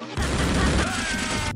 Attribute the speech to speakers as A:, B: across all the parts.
A: 아!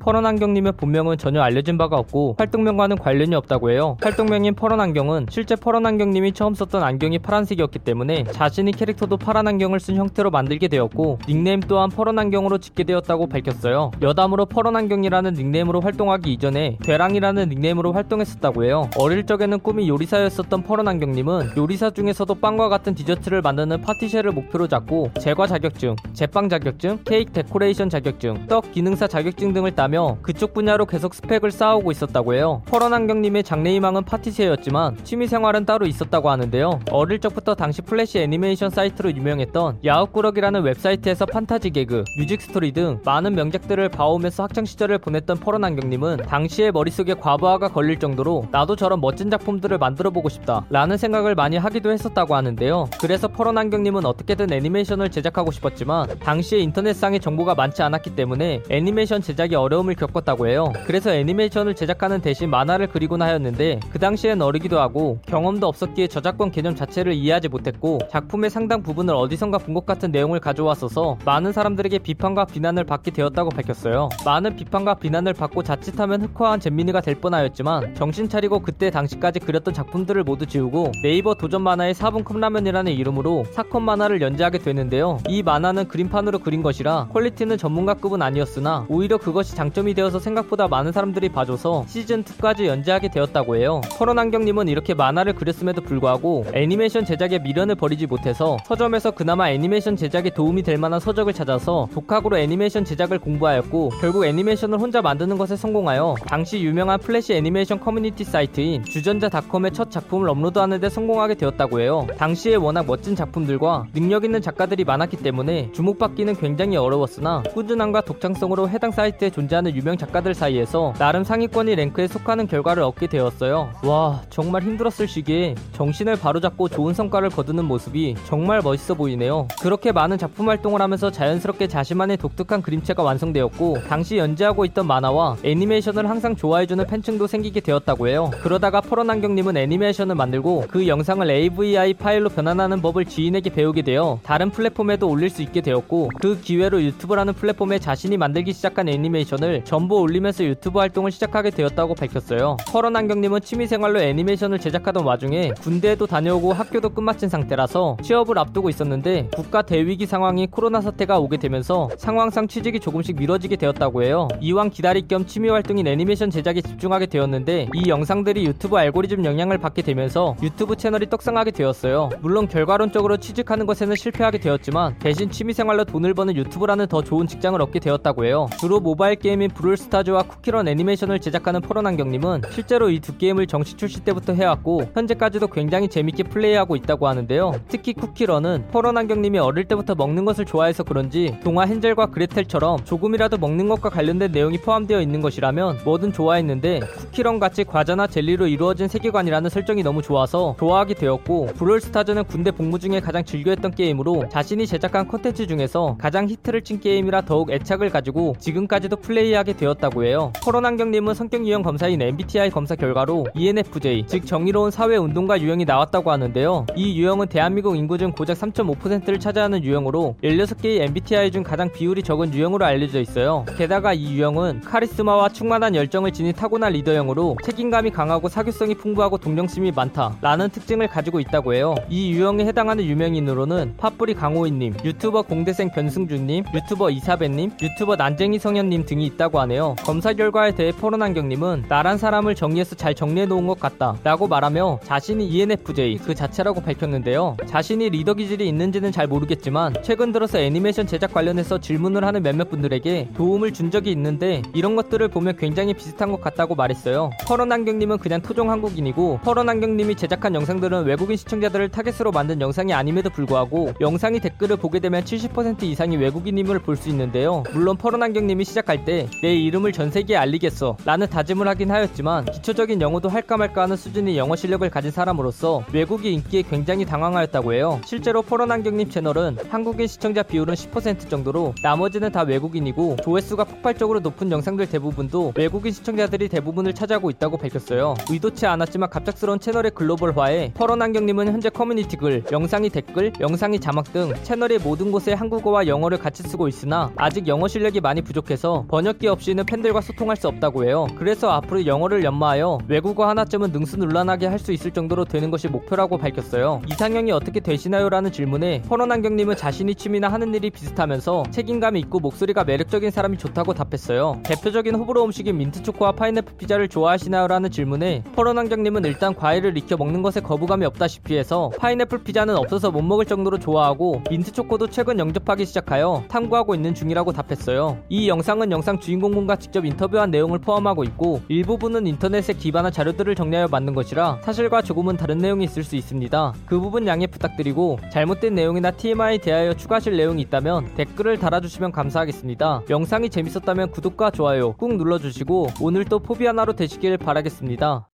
A: 퍼런안경님의 본명은 전혀 알려진 바가 없고 활동명과는 관련이 없다고 해요. 활동명인 퍼런안경은 실제 퍼런안경님이 처음 썼던 안경이 파란색이었기 때문에 자신이 캐릭터도 파란 안경을 쓴 형태로 만들게 되었고 닉네임 또한 퍼런안경으로 짓게 되었다고 밝혔어요. 여담으로 퍼런안경이라는 닉네임으로 활동하기 이전에 되랑이라는 닉네임으로 활동했었다고 해요. 어릴 적에는 꿈이 요리사였었던 퍼런안경님은 요리사 중에서도 빵과 같은 디저트를 만드는 파티셰를 목표로 잡고 제과 자격증, 제빵 자격증, 케이크 데코레이션 자격증, 떡 기능사 자격증 등을 따 하며 그쪽 분야로 계속 스펙을 쌓아오고 있었다고 해요. 퍼런안경님의 장래희망은 파티시에였지만 취미생활은 따로 있었다고 하는데요. 어릴 적부터 당시 플래시 애니메이션 사이트로 유명했던 야후꾸러기라는 웹사이트에서 판타지 개그, 뮤직 스토리 등 많은 명작들을 봐오면서 학창시절을 보냈던 퍼런안경님은 당시의 머릿속에 과부하가 걸릴 정도로 나도 저런 멋진 작품들을 만들어보고 싶다 라는 생각을 많이 하기도 했었다고 하는데요. 그래서 퍼런안경님은 어떻게든 애니메이션을 제작하고 싶었지만 당시에 인터넷상의 정보가 많지 않았기 때문에 애니메이션 제작이 어려워 어려움을 겪었다고 해요. 그래서 애니메이션을 제작하는 대신 만화를 그리곤 하였는데 그 당시엔 어리기도 하고 경험도 없었기에 저작권 개념 자체를 이해하지 못했고 작품의 상당 부분을 어디선가 본 것 같은 내용을 가져왔어서 많은 사람들에게 비판과 비난을 받게 되었다고 밝혔어요. 많은 비판과 비난을 받고 자칫하면 흑화한 잼민이가 될 뻔하였지만 정신 차리고 그때 당시까지 그렸던 작품들을 모두 지우고 네이버 도전 만화에 4분 컵라면이라는 이름으로 사컷 만화를 연재하게 되는데요. 이 만화는 그림판으로 그린 것이라 퀄리티는 전문가급은 아니었으나 오히려 그것이 장 장점이 되어서 생각보다 많은 사람들이 봐줘서 시즌2까지 연재하게 되었다고 해요. 퍼런안경님은 이렇게 만화를 그렸음에도 불구하고 애니메이션 제작에 미련을 버리지 못해서 서점에서 그나마 애니메이션 제작에 도움이 될 만한 서적을 찾아서 독학으로 애니메이션 제작을 공부하였고 결국 애니메이션을 혼자 만드는 것에 성공하여 당시 유명한 플래시 애니메이션 커뮤니티 사이트인 주전자닷컴에 첫 작품을 업로드하는 데 성공하게 되었다고 해요. 당시에 워낙 멋진 작품들과 능력 있는 작가들이 많았기 때문에 주목받기는 굉장히 어려웠으나 꾸준함과 독창성으로 해당 사이트에 존재하는 존재하는 유명 작가들 사이에서 나름 상위권의 랭크에 속하는 결과를 얻게 되었어요. 와, 정말 힘들었을 시기에 정신을 바로잡고 좋은 성과를 거두는 모습이 정말 멋있어 보이네요. 그렇게 많은 작품 활동을 하면서 자연스럽게 자신만의 독특한 그림체가 완성되었고 당시 연재하고 있던 만화와 애니메이션을 항상 좋아해주는 팬층도 생기게 되었다고 해요. 그러다가 퍼런안경님은 애니메이션을 만들고 그 영상을 AVI 파일로 변환하는 법을 지인에게 배우게 되어 다른 플랫폼에도 올릴 수 있게 되었고 그 기회로 유튜브라는 플랫폼에 자신이 만들기 시작한 애니메이션을 영상을 전부 올리면서 유튜브 활동을 시작하게 되었다고 밝혔어요. 퍼런안경님은 취미생활로 애니메이션을 제작하던 와중에 군대에도 다녀오고 학교도 끝마친 상태라서 취업을 앞두고 있었는데 국가 대위기 상황인 코로나 사태가 오게 되면서 상황상 취직이 조금씩 미뤄지게 되었다고 해요. 이왕 기다릴 겸 취미 활동인 애니메이션 제작에 집중하게 되었는데 이 영상들이 유튜브 알고리즘 영향을 받게 되면서 유튜브 채널이 떡상하게 되었어요. 물론 결과론적으로 취직하는 것에는 실패하게 되었지만 대신 취미생활로 돈을 버는 유튜버라는 더 좋은 직장을 얻게 되었다고 해요. 주로 모바일 게임 게임인 브롤스타즈와 쿠키런 애니메이션을 제작하는 퍼런안경님은 실제로 이 두 게임을 정식 출시 때부터 해왔고 현재까지도 굉장히 재밌게 플레이하고 있다고 하는데요. 특히 쿠키런은 퍼런안경님이 어릴 때부터 먹는 것을 좋아해서 그런지 동화 헨젤과 그레텔처럼 조금이라도 먹는 것과 관련된 내용이 포함되어 있는 것이라면 뭐든 좋아했는데 쿠키런 같이 과자나 젤리로 이루어진 세계관이라는 설정이 너무 좋아서 좋아하게 되었고 브롤스타즈는 군대 복무 중에 가장 즐겨했던 게임으로 자신이 제작한 콘텐츠 중에서 가장 히트를 친 게임이라 더욱 애착을 가지고 지금까지도 플레이 플레이하게 되었다고 해요. 퍼런안경님은 성격 유형 검사인 MBTI 검사 결과로 ENFJ, 즉 정의로운 사회 운동가 유형이 나왔다고 하는데요. 이 유형은 대한민국 인구 중 고작 3.5%를 차지하는 유형으로 16개의 MBTI 중 가장 비율이 적은 유형으로 알려져 있어요. 게다가 이 유형은 카리스마와 충만한 열정을 지닌 타고난 리더형으로 책임감이 강하고 사교성이 풍부하고 동정심이 많다 라는 특징을 가지고 있다고 해요. 이 유형에 해당하는 유명인으로는 팥뿌리 강호인님, 유튜버 공대생 변승준님, 유튜버 이사배님, 유튜버 난쟁이 성현님 등이 있다고 하네요. 검사 결과에 대해 퍼런안경님은 나란 사람을 정리해서 잘 정리해 놓은 것 같다 라고 말하며 자신이 ENFJ 그 자체라고 밝혔는데요. 자신이 리더 기질이 있는지는 잘 모르겠지만 최근 들어서 애니메이션 제작 관련해서 질문을 하는 몇몇 분들에게 도움을 준 적이 있는데 이런 것들을 보면 굉장히 비슷한 것 같다고 말했어요. 퍼런안경님은 그냥 토종 한국인이고 퍼런안경님이 제작한 영상들은 외국인 시청자들을 타겟으로 만든 영상이 아님에도 불구하고 영상의 댓글을 보게 되면 70% 이상이 외국인임을 볼 수 있는데요. 물론 퍼런안경님이 시작할 때 때 내 이름을 전 세계에 알리겠어 라는 다짐을 하긴 하였지만 기초적인 영어도 할까 말까 하는 수준의 영어 실력을 가진 사람으로서 외국인 인기에 굉장히 당황하였다고 해요. 실제로 퍼런안경님 채널은 한국인 시청자 비율은 10% 정도로 나머지는 다 외국인이고 조회수가 폭발적으로 높은 영상들 대부분도 외국인 시청자들이 대부분을 차지하고 있다고 밝혔어요. 의도치 않았지만 갑작스러운 채널의 글로벌화에 퍼런안경님은 현재 커뮤니티 글, 영상의 댓글, 영상의 자막 등 채널의 모든 곳에 한국어와 영어를 같이 쓰고 있으나 아직 영어 실력이 많이 부족해서 번역기 없이는 팬들과 소통할 수 없다고 해요. 그래서 앞으로 영어를 연마하여 외국어 하나쯤은 능수능란하게 할 수 있을 정도로 되는 것이 목표라고 밝혔어요. 이상형이 어떻게 되시나요? 라는 질문에 퍼런안경님은 자신의 취미나 하는 일이 비슷하면서 책임감이 있고 목소리가 매력적인 사람이 좋다고 답했어요. 대표적인 호불호 음식인 민트초코와 파인애플 피자를 좋아하시나요? 라는 질문에 퍼런안경님은 일단 과일을 익혀 먹는 것에 거부감이 없다시피 해서 파인애플 피자는 없어서 못 먹을 정도로 좋아하고 민트초코도 최근 영접하기 시작하여 탐구하고 있는 중이라고 답했어요. 이 영상은 영상 주인공분과 직접 인터뷰한 내용을 포함하고 있고 일부분은 인터넷에 기반한 자료들을 정리하여 만든 것이라 사실과 조금은 다른 내용이 있을 수 있습니다. 그 부분 양해 부탁드리고 잘못된 내용이나 TMI에 대하여 추가하실 내용이 있다면 댓글을 달아주시면 감사하겠습니다. 영상이 재밌었다면 구독과 좋아요 꾹 눌러주시고 오늘도 포비아나로 되시길 바라겠습니다.